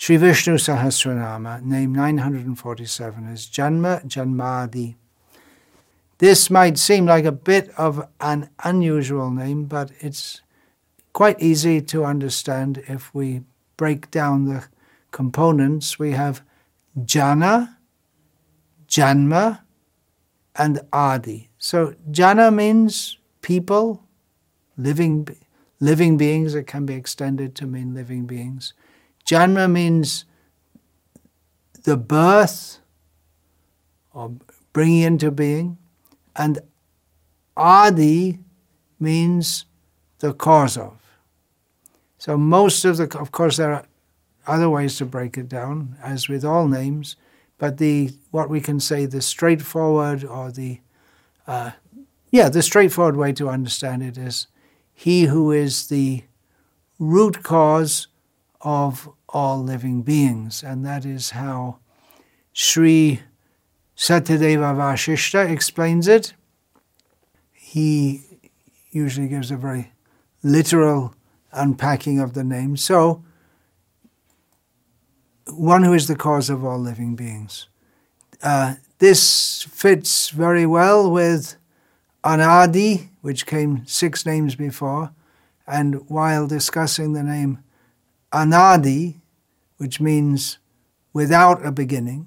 Sri Vishnu Sahasranama, name 947, is Janma Janmadi. This might seem like a bit of an unusual name, but it's quite easy to understand if we break down the components. We have Jana, Janma, and Adi. So Jana means people, living, living beings. It can be extended to mean living beings. Janma means the birth or bringing into being. And Adi means the cause of. So most of the, of course, there are other ways to break it down, as with all names, but the what we can say the straightforward or the, uh, yeah, the straightforward way to understand it is he who is the root cause of all living beings, and that is how Sri Satyadeva Vashishta explains it. He usually gives a very literal unpacking of the name. So, one who is the cause of all living beings. Uh, this fits very well with Anadi, which came six names before, and while discussing the name Anadi, which means without a beginning,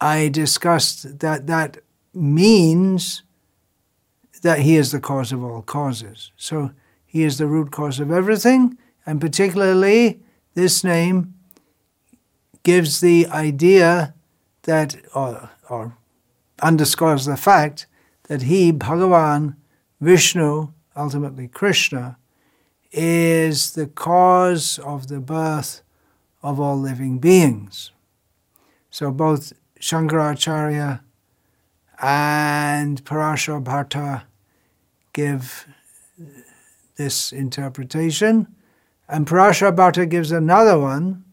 I discussed that that means that he is the cause of all causes. So he is the root cause of everything, and particularly this name gives the idea that, or, or underscores the fact that he, Bhagavan, Vishnu, ultimately Krishna, is the cause of the birth of all living beings. So both Shankaracharya and Parashar Bhatta give this interpretation, and Parashar Bhatta gives another one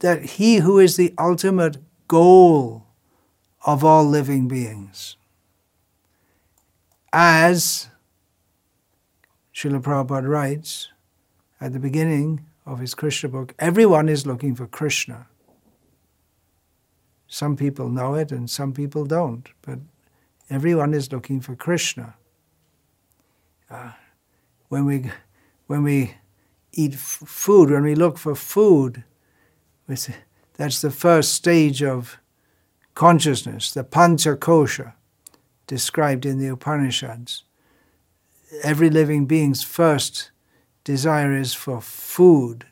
that he who is the ultimate goal of all living beings, as Srila Prabhupada writes at the beginning of his Krishna book, everyone is looking for Krishna. Some people know it and some people don't, but everyone is looking for Krishna. Uh, when we when we eat f- food, when we look for food, that's the first stage of consciousness, the pancha kosha, described in the Upanishads. Every living being's first desire is for food.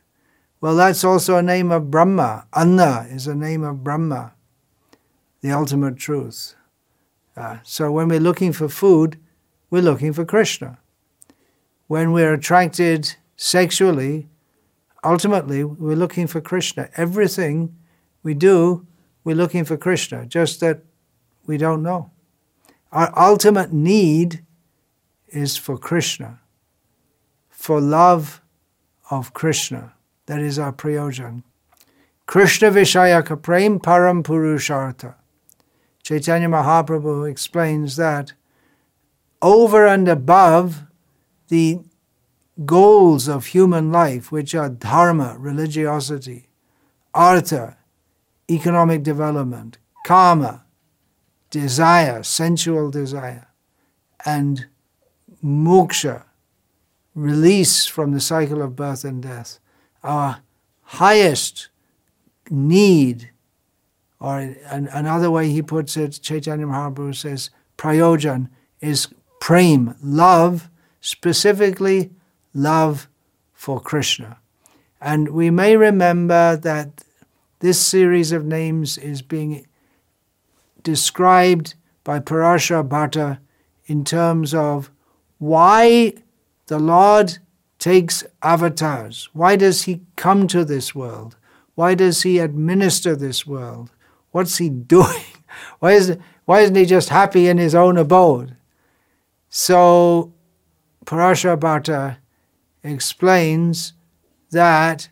Well, that's also a name of Brahma. Anna is a name of Brahma the ultimate truth. Uh, so when we're looking for food, we're looking for Krishna. When we're attracted sexually, ultimately we're looking for Krishna. Everything we do, we're looking for Krishna, just that we don't know. Our ultimate need is for Krishna, for love of Krishna. That is our prayojan. Krishna Vishayaka Prem Param Purushartha. Chaitanya Mahaprabhu explains that over and above the goals of human life, which are dharma, religiosity, artha, economic development, kama, desire, sensual desire, and moksha, release from the cycle of birth and death, our highest need or an, another way he puts it, Chaitanya Mahaprabhu says, prayojan is prem, love, specifically love for Krishna. And we may remember that this series of names is being described by Parashar Bhatta in terms of why the Lord takes avatars. Why does he come to this world? Why does he administer this world? What's he doing? Why, is, why isn't he just happy in his own abode? So Parashar Bhatta explains that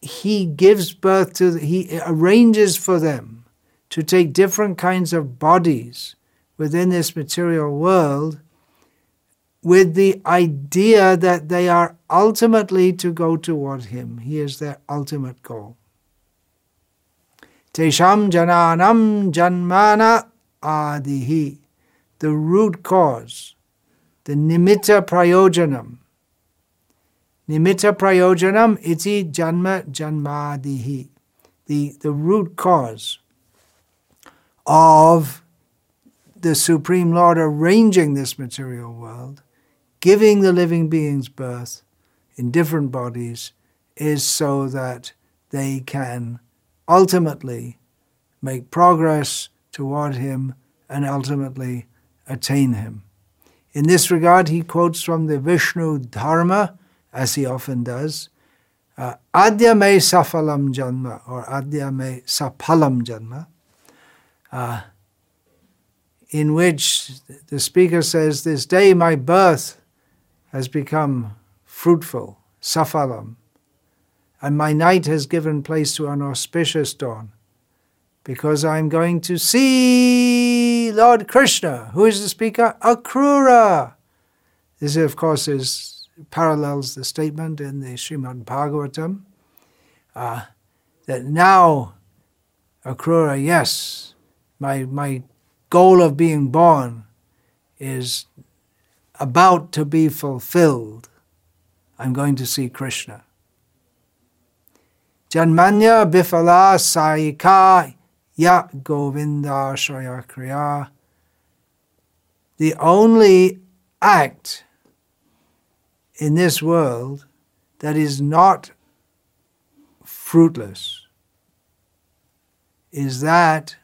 he gives birth to, he arranges for them to take different kinds of bodies within this material world with the idea that they are ultimately to go toward Him. He is their ultimate goal. Tesham jananam janmana adihi, the root cause, the nimitta prayojanam. Nimitta prayojanam iti janma janmadihi, the, the root cause of the Supreme Lord arranging this material world, giving the living beings birth in different bodies, is so that they can ultimately make progress toward Him and ultimately attain Him. In this regard, he quotes from the Vishnu Dharma, as he often does, uh, Adya me safalam janma, or Adya me sapalam janma, uh, in which the speaker says, This day my birth has become fruitful, safalam, and my night has given place to an auspicious dawn, because I'm going to see Lord Krishna. Who is the speaker? Akrura. This, of course, is parallels the statement in the Srimad Bhagavatam uh, that now Akrura, yes, my, my goal of being born is about to be fulfilled. I'm going to see Krishna. Janmanya bifala saika ya govinda shaya kriya. The only act in this world that is not fruitless is that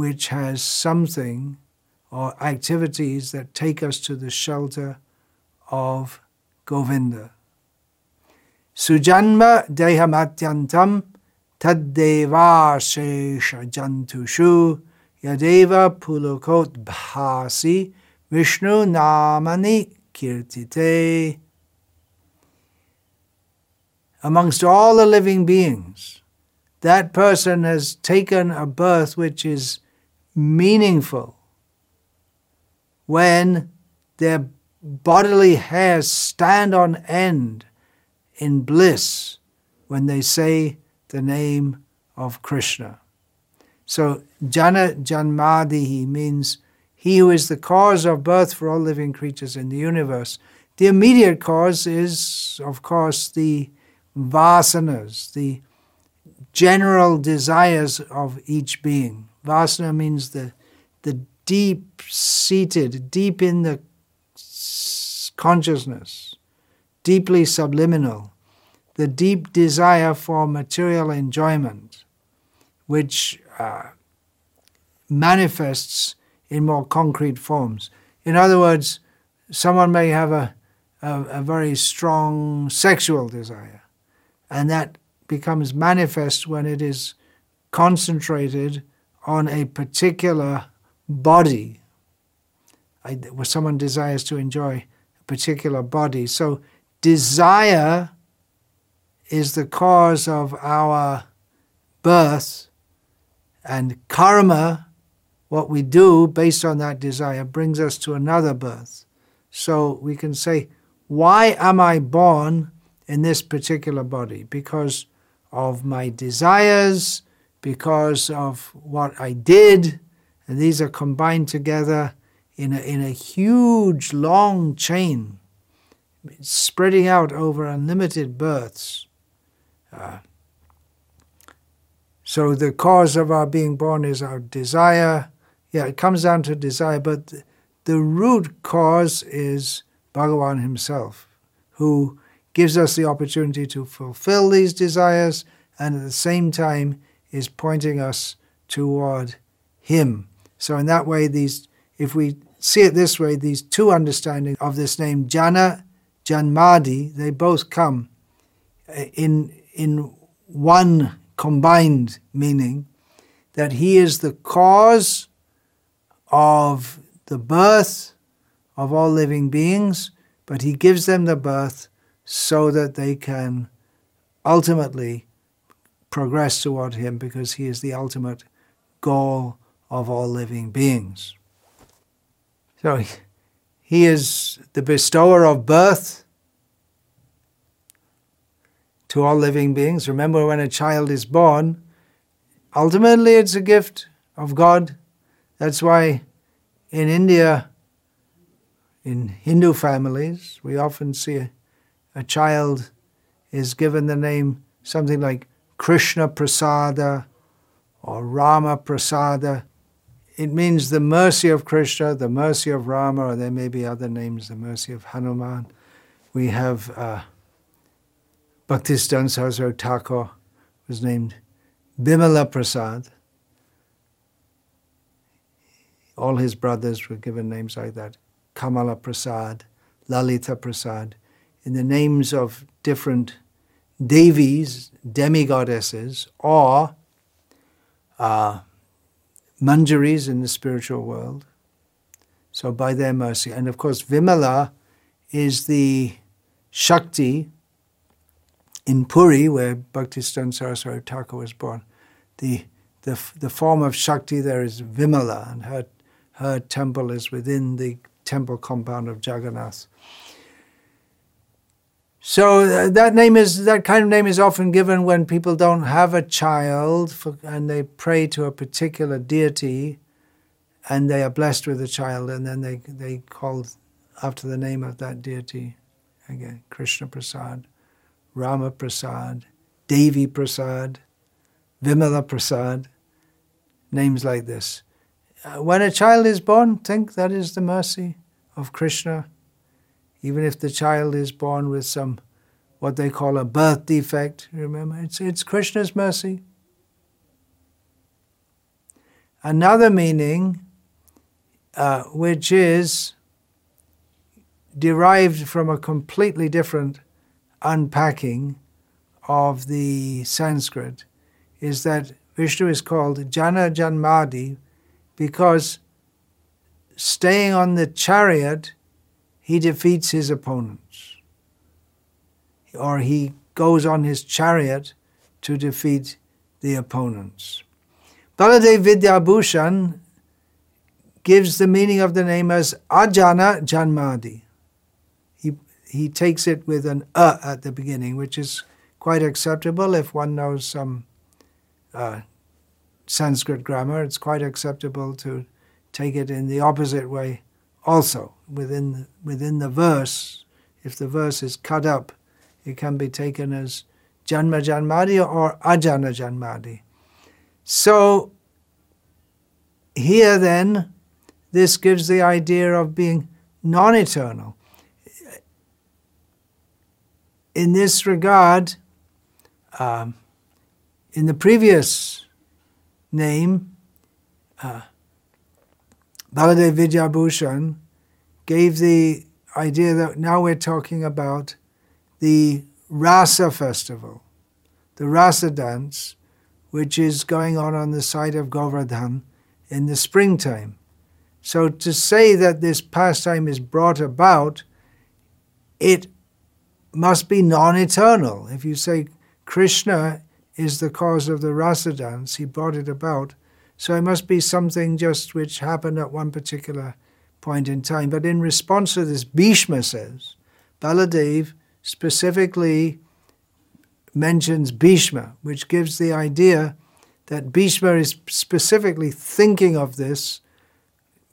which has something or activities that take us to the shelter of Govinda. Sujanma dehamatyantam taddeva jantushu yadeva pulukot bhasi vishnu namani kirtite. Amongst all the living beings, that person has taken a birth which is meaningful when their bodily hairs stand on end in bliss when they say the name of Krishna. So, Jana Janmadihi means he who is the cause of birth for all living creatures in the universe. The immediate cause is, of course, the vasanas, the general desires of each being. Vasana means the, the deep seated, deep in the consciousness, deeply subliminal, the deep desire for material enjoyment, which uh, manifests in more concrete forms. In other words, someone may have a, a, a very strong sexual desire, and that becomes manifest when it is concentrated on a particular body. I, someone desires to enjoy a particular body. So, desire is the cause of our birth, and karma, what we do based on that desire, brings us to another birth. So, we can say, Why am I born in this particular body? Because of my desires, because of what I did, and these are combined together in a, in a huge, long chain, spreading out over unlimited births. Uh, so the cause of our being born is our desire. Yeah, it comes down to desire, but the root cause is Bhagavan himself, who gives us the opportunity to fulfill these desires and at the same time is pointing us toward Him. So, in that way, these, if we see it this way, these two understandings of this name, Jana, Janmadi, they both come eh, in, in one combined meaning that He is the cause of the birth of all living beings, but He gives them the birth so that they can ultimately progress toward Him because He is the ultimate goal of all living beings. So He is the bestower of birth to all living beings. Remember, when a child is born, ultimately it's a gift of God. That's why in India, in Hindu families, we often see a, child is given the name something like Krishna Prasada or Rama Prasada. It means the mercy of Krishna, the mercy of Rama, or there may be other names, the mercy of Hanuman. We have uh, Bhaktivedanta Saraswati Thakur was named Bimala Prasad. All his brothers were given names like that. Kamala Prasad, Lalita Prasad, in the names of different devis, demigoddesses, or uh, manjaris in the spiritual world. So by their mercy. And of course, Vimala is the Shakti in Puri, where Bhaktisiddhanta Saraswati Thakur was born. The, the, the form of Shakti there is Vimala, and her, her temple is within the temple compound of Jagannath. So uh, that name is that kind of name is often given when people don't have a child for, and they pray to a particular deity, and they are blessed with a child, and then they they call after the name of that deity, again Krishna Prasad, Rama Prasad, Devi Prasad, Vimala Prasad, names like this. Uh, when a child is born, think that is the mercy of Krishna even if the child is born with some what they call a birth defect, remember, it's, it's Krishna's mercy. Another meaning, uh, which is derived from a completely different unpacking of the Sanskrit, is that Vishnu is called Jana Janmadi because staying on the chariot he defeats his opponents. Or he goes on his chariot to defeat the opponents. Baladev Vidyabhushan gives the meaning of the name as Ajana Janmadi. He, he takes it with an a at the beginning, which is quite acceptable if one knows some uh, Sanskrit grammar. It's quite acceptable to take it in the opposite way also within within the verse. If the verse is cut up, it can be taken as Janma Janmadi or Ajana Janmadi. So here then, this gives the idea of being non eternal. In this regard, um, in the previous name, uh, Baladev Vidyabhushan gave the idea that now we're talking about the Rasa festival, the Rasa dance, which is going on on the site of Govardhan in the springtime. So to say that this pastime is brought about, it must be non eternal. If you say Krishna is the cause of the rasa dance, he brought it about, so it must be something just which happened at one particular point in time. But in response to this, Bhishma says, Baladev specifically mentions Bhishma, which gives the idea that Bhishma is specifically thinking of this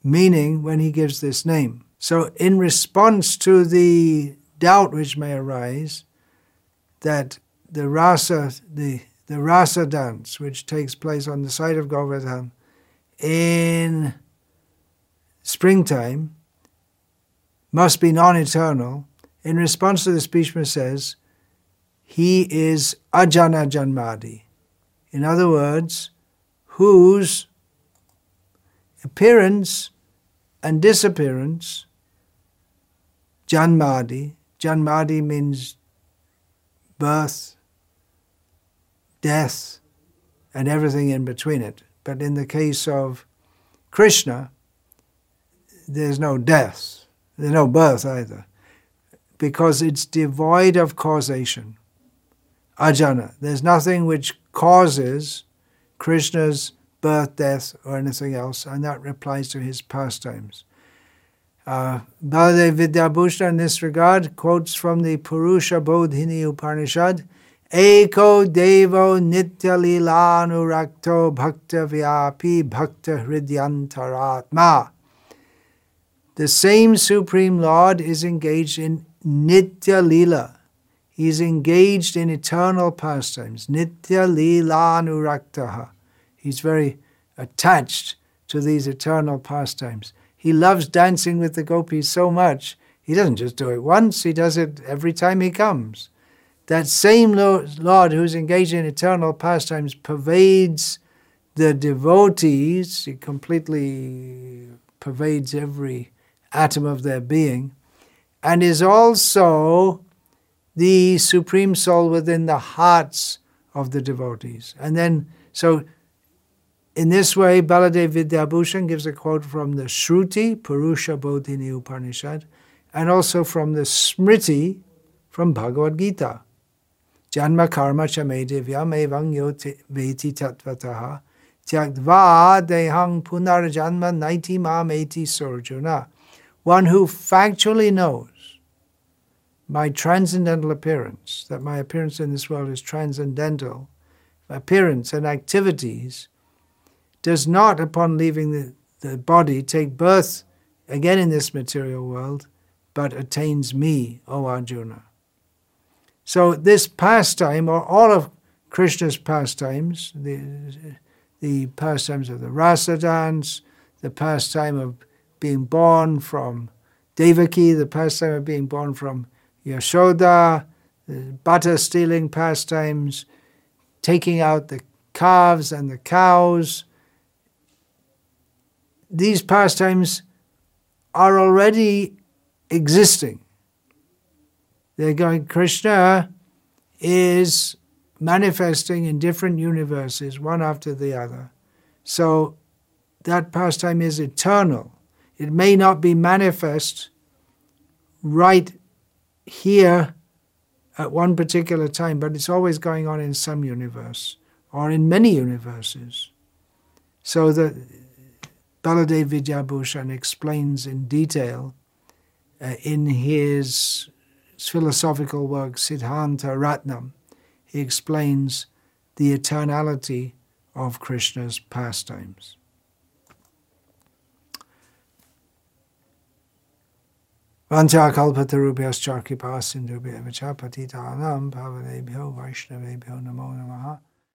meaning when he gives this name. So, in response to the doubt which may arise that the rasa, the the rasa dance, which takes place on the site of Govardhan in springtime, must be non eternal. In response to this, Bhishma says, he is ajana janmadi. In other words, whose appearance and disappearance, janmadi, janmadi means birth, death, and everything in between it. But in the case of Krishna, there's no death, there's no birth either, because it's devoid of causation. Ajana, there's nothing which causes Krishna's birth, death, or anything else, and that applies to his pastimes. Uh, Baladev Vidyabhushan in this regard quotes from the Purusha Bodhini Upanishad, Eko Devo Nitya Lila Anurakto Bhakta Vyapi Bhakta Hridyantaratma. The same Supreme Lord is engaged in Nitya Lila. He is engaged in eternal pastimes. Nitya Lila Anuraktaha. He's very attached to these eternal pastimes. He loves dancing with the gopis so much, he doesn't just do it once, he does it every time he comes. That same Lord who's engaged in eternal pastimes pervades the devotees, he completely pervades every atom of their being, and is also the Supreme Soul within the hearts of the devotees. And then, so in this way, Baladev Vidyabhushan gives a quote from the Shruti, Purusha Bodhini Upanishad, and also from the Smriti from Bhagavad Gita. Janma karma chame divyam evang yo veti tatvataha tyagdva dehang punarjanma naiti mam eti. One who factually knows my transcendental appearance, that my appearance in this world is transcendental, appearance and activities does not, upon leaving the, the body, take birth again in this material world, but attains me, O Arjuna. So this pastime, or all of Krishna's pastimes, the, the pastimes of the rasa dance, the pastime of being born from Devaki, the pastime of being born from Yashoda, the butter stealing pastimes, taking out the calves and the cows, these pastimes are already existing. They're going, Krishna is manifesting in different universes, one after the other. So that pastime is eternal. It may not be manifest right here at one particular time, but it's always going on in some universe or in many universes. So that Baladev Vidyabhushan explains in detail uh, in his philosophical work Siddhanta Ratnam. He explains the eternality of Krishna's pastimes. Vaishnavebhyo namo namaha